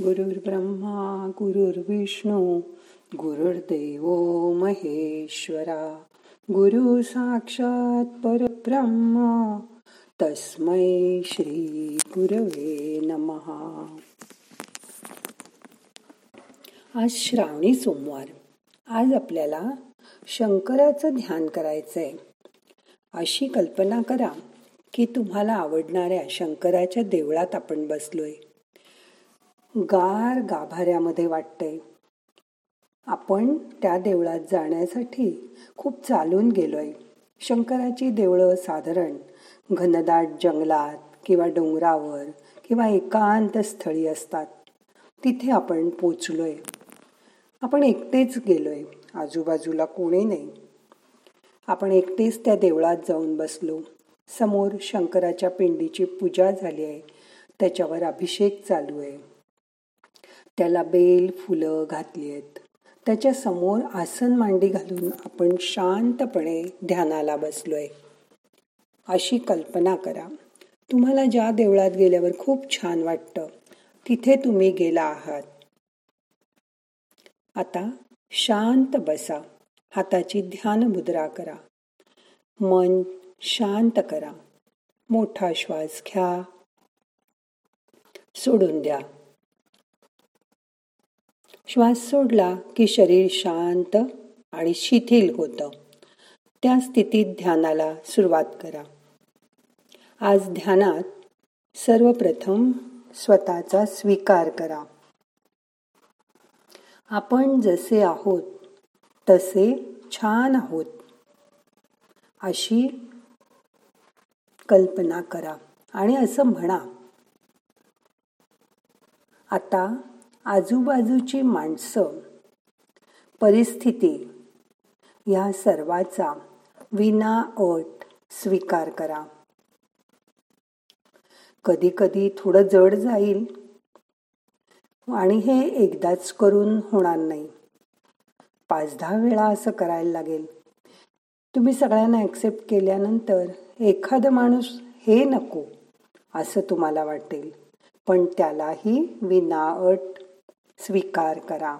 गुरुर्ब्रह्मा गुरुर्विष्णू गुरुर्देव महेश्वरा गुरु साक्षात परब्रह्म तस्मै श्री गुरवे नमहा. आज श्रावणी सोमवार. आज आपल्याला शंकराचं ध्यान करायचंय. अशी कल्पना करा की तुम्हाला आवडणाऱ्या शंकराच्या देवळात आपण बसलोय. गार गाभाऱ्यामध्ये वाटते. आपण त्या देवळात जाण्यासाठी खूप चालून गेलोय. शंकराची देवळं साधारण घनदाट जंगलात किंवा डोंगरावर किंवा एकांत स्थळी असतात. तिथे आपण पोचलोय. आपण एकटेच गेलोय. आजूबाजूला कोणी नाही. आपण एकटेच त्या देवळात जाऊन बसलो. समोर शंकराच्या पिंडीची पूजा झाली आहे. त्याच्यावर अभिषेक चालू आहे. त्याला बेल फुलं घातली आहेत. त्याच्यासमोर आसन मांडी घालून आपण शांतपणे ध्यानाला बसलोय. अशी कल्पना करा. तुम्हाला ज्या देवळात गेल्यावर खूप छान वाटतं तिथे तुम्ही गेला आहात. आता शांत बसा. हाताची ध्यान मुद्रा करा. मन शांत करा. मोठा श्वास घ्या. सोडून द्या. श्वास सोडला की शरीर शांत आणि शिथिल होतं. त्या स्थितीत ध्यानाला सुरुवात करा. आज ध्यानात सर्वप्रथम स्वतःचा स्वीकार करा. आपण जसे आहोत तसे छान आहोत अशी कल्पना करा आणि असं म्हणा. आता आजूबाजूची माणसं परिस्थिती या सर्वाचा विना अट स्वीकार करा. कधी कधी थोडं जड जाईल आणि हे एकदाच करून होणार नाही. पाच दहा वेळा असं करायला लागेल. तुम्ही सगळ्यांना ॲक्सेप्ट केल्यानंतर एखादं माणूस हे नको असं तुम्हाला वाटेल. पण त्यालाही विनाअट स्वीकार करा.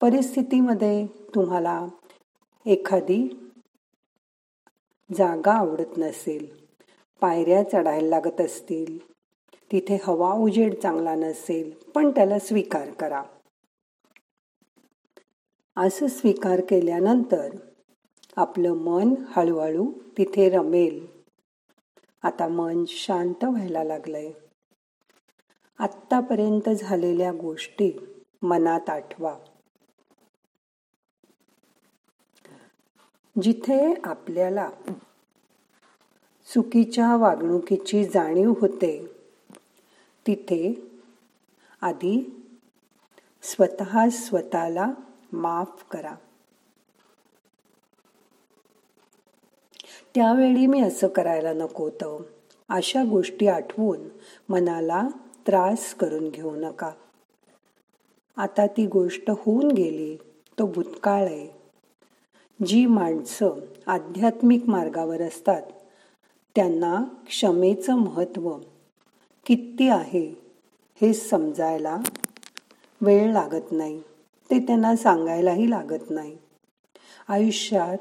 परिस्थितीमध्ये तुम्हाला एखादी जागा आवडत नसेल. पायऱ्या चढायला लागत असतील. तिथे हवा उजेड चांगला नसेल पण त्याला स्वीकार करा. असं स्वीकार केल्यानंतर आपलं मन हळूहळू तिथे रमेल. आता मन शांत व्हायला लागलंय. आत्तापर्यंत झालेल्या गोष्टी मनात आठवा. जिथे आपल्याला चुकीच्या वागणुकीची जाणीव होते तिथे आधी स्वतः स्वतःला माफ करा. त्यावेळी मी असं करायला नको होतं. अशा गोष्टी आठवून मनाला त्रास करून घेऊ नका. आता ती गोष्ट होऊन गेली तो भूतकाळ आहे. जी माणसं आध्यात्मिक मार्गावर असतात त्यांना क्षमेचं महत्त्व किती आहे हे समजायला वेळ लागत नाही. ते त्यांना सांगायलाही लागत नाही. आयुष्यात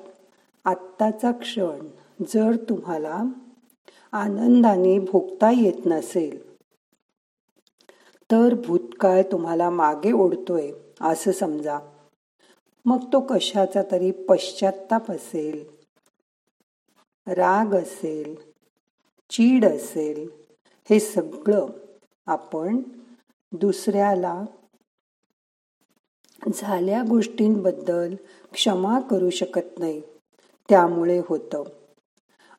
आत्ताचा क्षण जर तुम्हाला आनंदाने भोगता येत नसेल तर भूतकाळ तुम्हाला मागे ओढतोय असं समजा. मग तो कशाचा तरी पश्चाताप असेल. राग असेल चीड असेल हे सगळं आपण दुसऱ्याला झाल्या गोष्टींबद्दल क्षमा करू शकत नाही त्यामुळे होतं.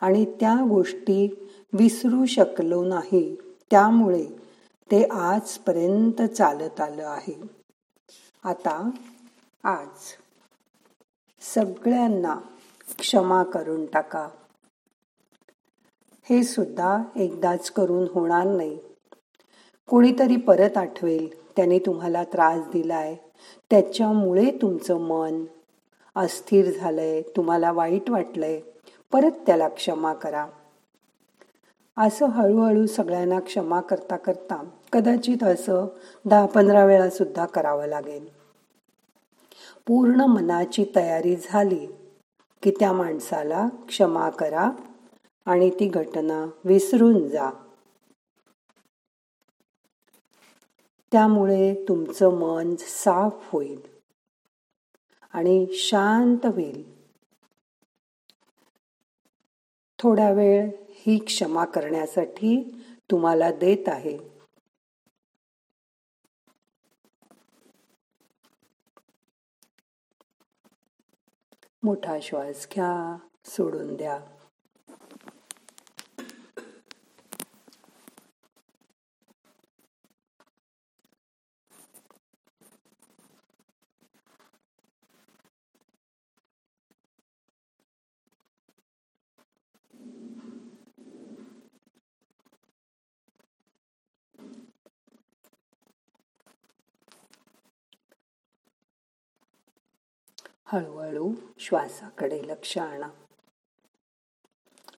आणि त्या गोष्टी विसरू शकलो नाही त्यामुळे ते आजपर्यंत चालत आलं आहे. आता आज. सगळ्यांना क्षमा करून टाका. हे सुद्धा एकदाच करून होणार नाही. कोणीतरी परत आठवेल त्याने तुम्हाला त्रास दिलाय. त्याच्यामुळे तुमचं मन अस्थिर झालंय तुम्हाला वाईट वाटलंय. परत त्याला क्षमा करा. असं हळूहळू सगळ्यांना क्षमा करता करता कदाचित असं दहा पंधरा वेळा सुद्धा करावं लागेल. पूर्ण मनाची तयारी झाली की त्या माणसाला क्षमा करा आणि ती घटना विसरून जा. त्यामुळे तुमचं मन साफ होईल आणि शांत होईल. थोडा वेळ ही क्षमा करण्यासाठी तुम्हाला देत आहे. मोठा श्वास घ्या सोडून द्या. हळूहळू श्वासाकडे लक्ष आणा.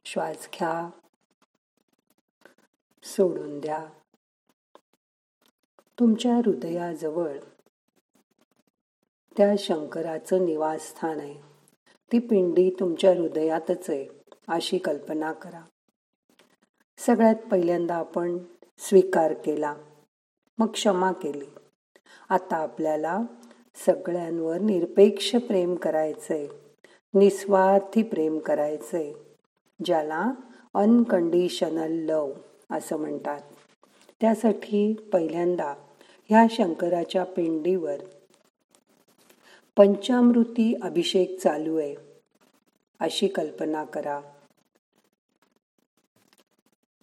श्वास घ्या. सोडून द्या. तुमच्या हृदयाजवळ त्या शंकराचं निवासस्थान आहे. ती पिंडी तुमच्या हृदयातच आहे अशी कल्पना करा. सगळ्यात पहिल्यांदा आपण स्वीकार केला मग क्षमा केली. आता आपल्याला सगळ्यांवर निरपेक्ष प्रेम करायचंय. निस्वार्थी प्रेम करायचंय. ज्याला अनकंडिशनल लव असं म्हणतात. त्यासाठी पहिल्यांदा ह्या शंकराच्या पिंडीवर पंचामृती अभिषेक चालू आहे. अशी कल्पना करा.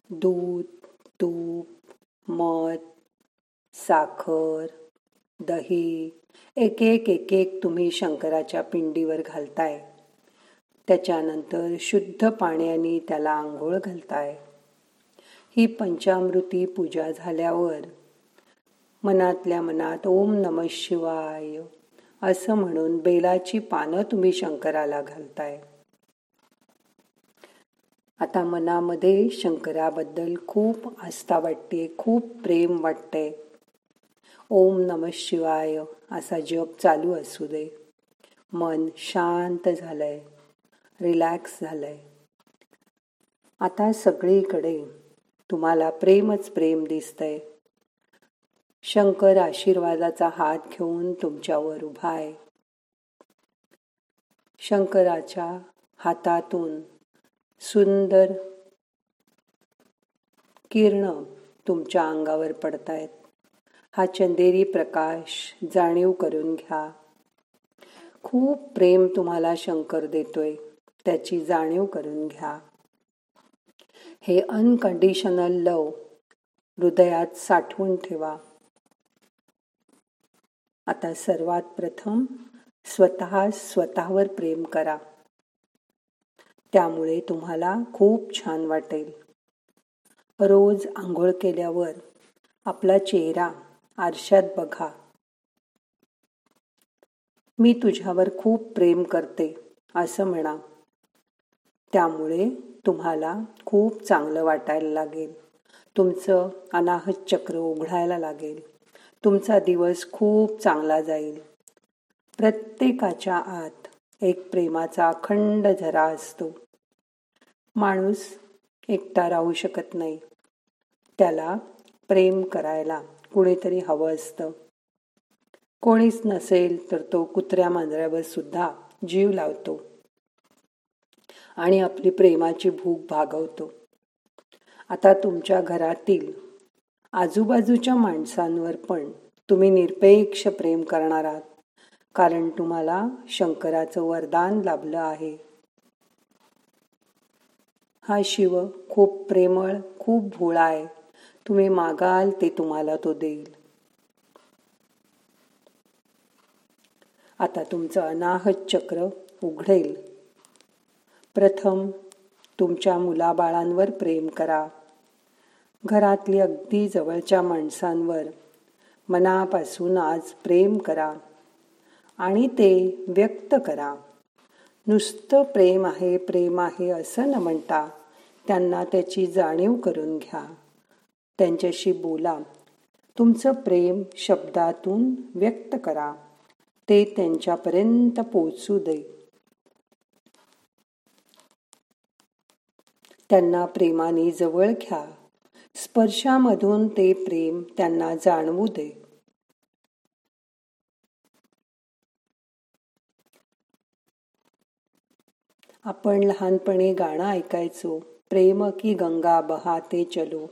दूध तूप मध साखर दही. एक एक एक एक तुम्ही शंकराच्या पिंडीवर घालताय. त्याच्यानंतर शुद्ध पाण्याने त्याला आंघोळ घालताय. ही पंचामृती पूजा झाल्यावर मनातल्या मनात ओम नम शिवाय असं म्हणून बेलाची पानं तुम्ही शंकराला घालताय. आता मनामध्ये शंकराबद्दल खूप आस्था वाटते खूप प्रेम वाटते ओम नम शिवाय. असा जप चालू असू दे. मन शांत झालंय. रिलॅक्स झालंय. आता सगळीकडे तुम्हाला प्रेमच प्रेम दिसतंय. शंकर आशीर्वादाचा हात घेऊन तुमच्यावर उभा आहे. शंकराच्या हातातून सुंदर किरण तुमच्या अंगावर पडतायत. हा चंदेरी प्रकाश जाणीव करून घ्या. खूप प्रेम तुम्हाला शंकर देतोय त्याची जाणीव करून घ्या. हे अनकंडिशनल लव हृदयात साठवून ठेवा. आता सर्वात प्रथम स्वतः स्वतःवर प्रेम करा. त्यामुळे तुम्हाला खूप छान वाटेल. रोज आंघोळ केल्यावर आपला चेहरा आरशात बघा. मी तुझ्यावर खूप प्रेम करते असं म्हणा. त्यामुळे तुम्हाला खूप चांगलं वाटायला लागेल. तुमचं अनाहत चक्र उघडायला लागेल. तुमचा दिवस खूप चांगला जाईल. प्रत्येकाच्या आत एक प्रेमाचा अखंड झरा असतो. माणूस एकटा राहू शकत नाही. त्याला प्रेम करायला कुणीतरी हवं असतं. कोणीच नसेल तर तो कुत्र्या मांजऱ्यावर सुद्धा जीव लावतो. आणि आपली प्रेमाची भूक भागवतो. आता तुमच्या घरातील आजूबाजूच्या माणसांवर पण तुम्ही निरपेक्ष प्रेम करणार आहात. कारण तुम्हाला शंकराचं वरदान लाभलं आहे. हा शिव खूप प्रेमळ खूप भोळा आहे. तुम्ही मागाल ते तुम्हाला तो देईल. आता तुमचं अनाहत चक्र उघडेल. प्रथम तुमच्या मुलाबाळांवर प्रेम करा. घरातली अगदी जवळच्या माणसांवर मनापासून आज प्रेम करा आणि ते व्यक्त करा. नुसतं प्रेम आहे प्रेम आहे असं न म्हणता त्यांना त्याची जाणीव करून घ्या. त्यांच्याशी बोला. तुमचं प्रेम शब्दातून व्यक्त करा. ते त्यांच्यापर्यंत पोचू दे. त्यांना प्रेमाने जवळ घ्या. स्पर्शामधून ते प्रेम त्यांना जाणवू दे. आपण लहानपणी गाणं ऐकायचो. प्रेम की गंगा बहाते चलो.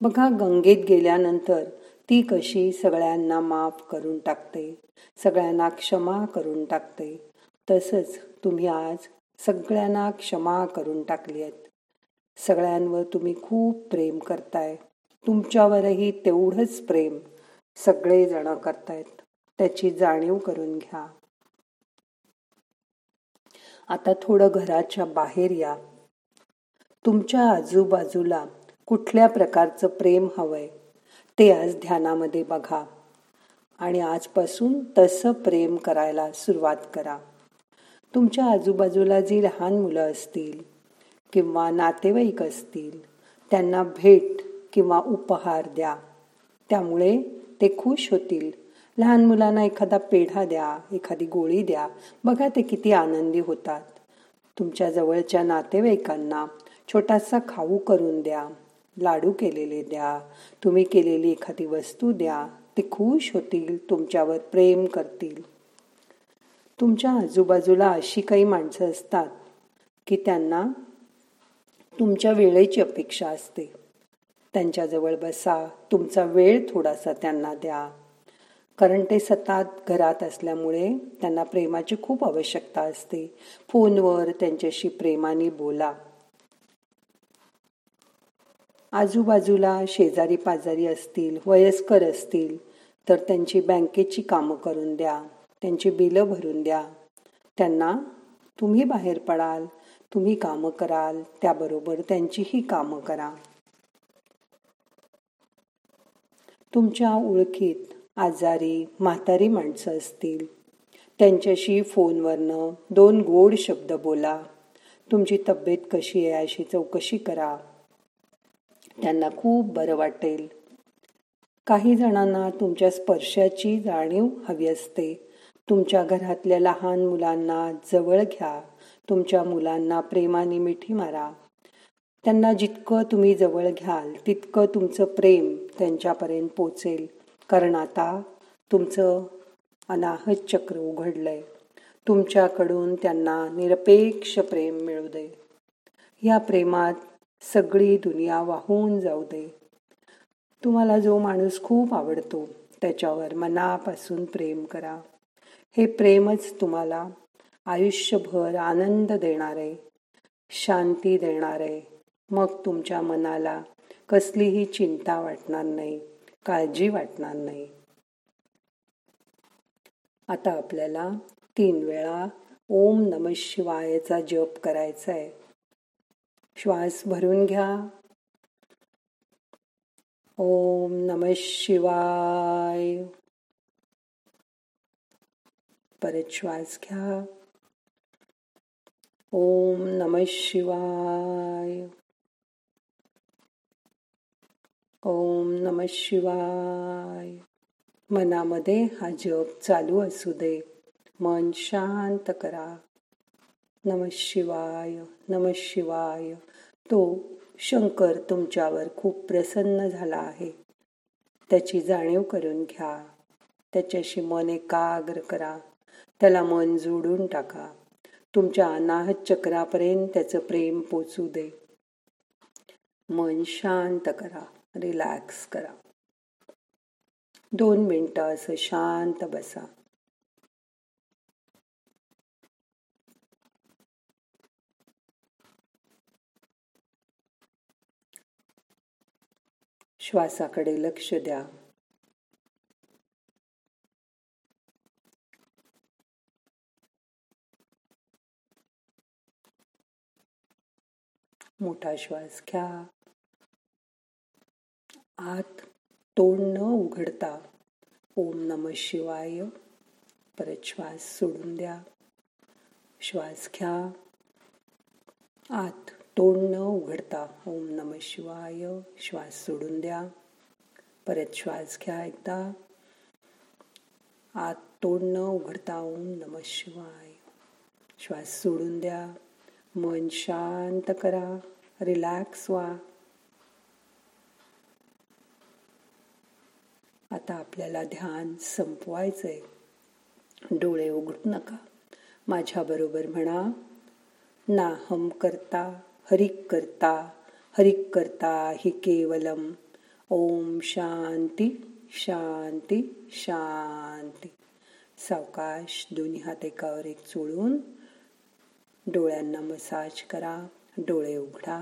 बघा गंगेत गेल्यानंतर ती कशी सगळ्यांना माफ करून टाकते सगळ्यांना क्षमा करून टाकते. तसंच तुम्ही आज सगळ्यांना क्षमा करून टाकली आहेत. सगळ्यांवर तुम्ही खूप प्रेम करताय. तुमच्यावरही तेवढंच प्रेम सगळेजण करतायत. त्याची जाणीव करून घ्या. आता थोडं घराच्या बाहेर या. तुमच्या आजूबाजूला कुठल्या प्रकारचं प्रेम हवंय ते आज ध्यानामध्ये बघा. आणि आजपासून तसं प्रेम करायला सुरुवात करा. तुमच्या आजूबाजूला जी लहान मुलं असतील किंवा नातेवाईक असतील त्यांना भेट किंवा उपहार द्या. त्यामुळे ते खुश होतील. लहान मुलांना एखादा पेढा द्या एखादी गोळी द्या. बघा ते किती आनंदी होतात. तुमच्या जवळच्या नातेवाईकांना छोटासा खाऊ करून द्या. लाडू केलेले द्या तुम्ही केलेली एखादी वस्तू द्या ते खुश होतील तुमच्यावर प्रेम करतील. तुमच्या आजूबाजूला अशी काही माणसं असतात की त्यांना तुमच्या वेळेची अपेक्षा असते. त्यांच्याजवळ बसा तुमचा वेळ थोडासा त्यांना द्या. कारण ते सतत घरात असल्यामुळे त्यांना प्रेमाची खूप आवश्यकता असते. फोनवर त्यांच्याशी प्रेमाने बोला. आजूबाजूला शेजारी पाजारी असतील वयस्कर असतील तर त्यांची बँकेची कामं करून द्या त्यांची बिलं भरून द्या. त्यांना तुम्ही बाहेर पडाल तुम्ही कामं कराल त्याबरोबर त्यांचीही कामं करा. तुमच्या ओळखीत आजारी म्हातारी माणसं असतील. त्यांच्याशी फोनवरनं दोन गोड शब्द बोला. तुमची तब्येत कशी आहे अशी चौकशी करा. त्यांना खूप बरं वाटेल. काही जणांना तुमच्या स्पर्शाची जाणीव हवी असते. तुमच्या घरातल्या लहान मुलांना जवळ घ्या. तुमच्या मुलांना प्रेमाने मिठी मारा. त्यांना जितकं तुम्ही जवळ घ्याल तितकं तुमचं प्रेम त्यांच्यापर्यंत पोचेल. कारण आता तुमचं अनाहत चक्र उघडलंय. तुमच्याकडून त्यांना निरपेक्ष प्रेम मिळू दे. या प्रेमात सगळी दुनिया वाहून जाऊ दे. तुम्हाला जो माणूस खूप आवडतो त्याच्यावर मनापासून प्रेम करा. हे प्रेमच तुम्हाला आयुष्यभर आनंद देणारे शांती देणारे. मग तुमच्या मनाला कसलीही चिंता वाटणार नाही काळजी वाटणार नाही. आता आपल्याला तीन वेळा ओम नम शिवायचा जप करायचा आहे श्वास भरून घ्या. ओम नम शिवाय. परत श्वास घ्या. ओम नम शिवाय. ओम नम शिवाय. मनामध्ये हा जप चालू असू दे. मन शांत करा. नम शिवाय नम शिवाय. तो शंकर तुमच्यावर खूप प्रसन्न झाला आहे. त्याची जाणीव करून घ्या. त्याच्याशी मन एकाग्र करा. त्याला मन जोडून टाका. तुमच्या अनाहत चक्रापर्यंत त्याचं प्रेम पोचू दे. मन शांत करा. रिलॅक्स करा. दोन मिनटं असं शांत बसा. श्वासाकडे लक्ष द्या. मोठा श्वास घ्या. आत तोंड न उघडता ओम नम शिवाय परत श्वास सोडून द्या. श्वास घ्या. आत तोंड न उघडता ओम नम शिवाय श्वास सोडून द्या. परत श्वास घ्या एकदा. आत तोंड न उघडता ओम नम शिवाय श्वास सोडून द्या. मन शांत करा रिलॅक्स व्हा. आता आपल्याला ध्यान संपवायचंय. डोळे उघडू नका. माझ्याबरोबर म्हणा ना हम करता हरिक करता हरिक करता हि केवलम। ओम शांती शांती शांती। सावकाश दोन्ही हात एकावर एक चोळून डोळ्यांना मसाज करा डोळे उघडा.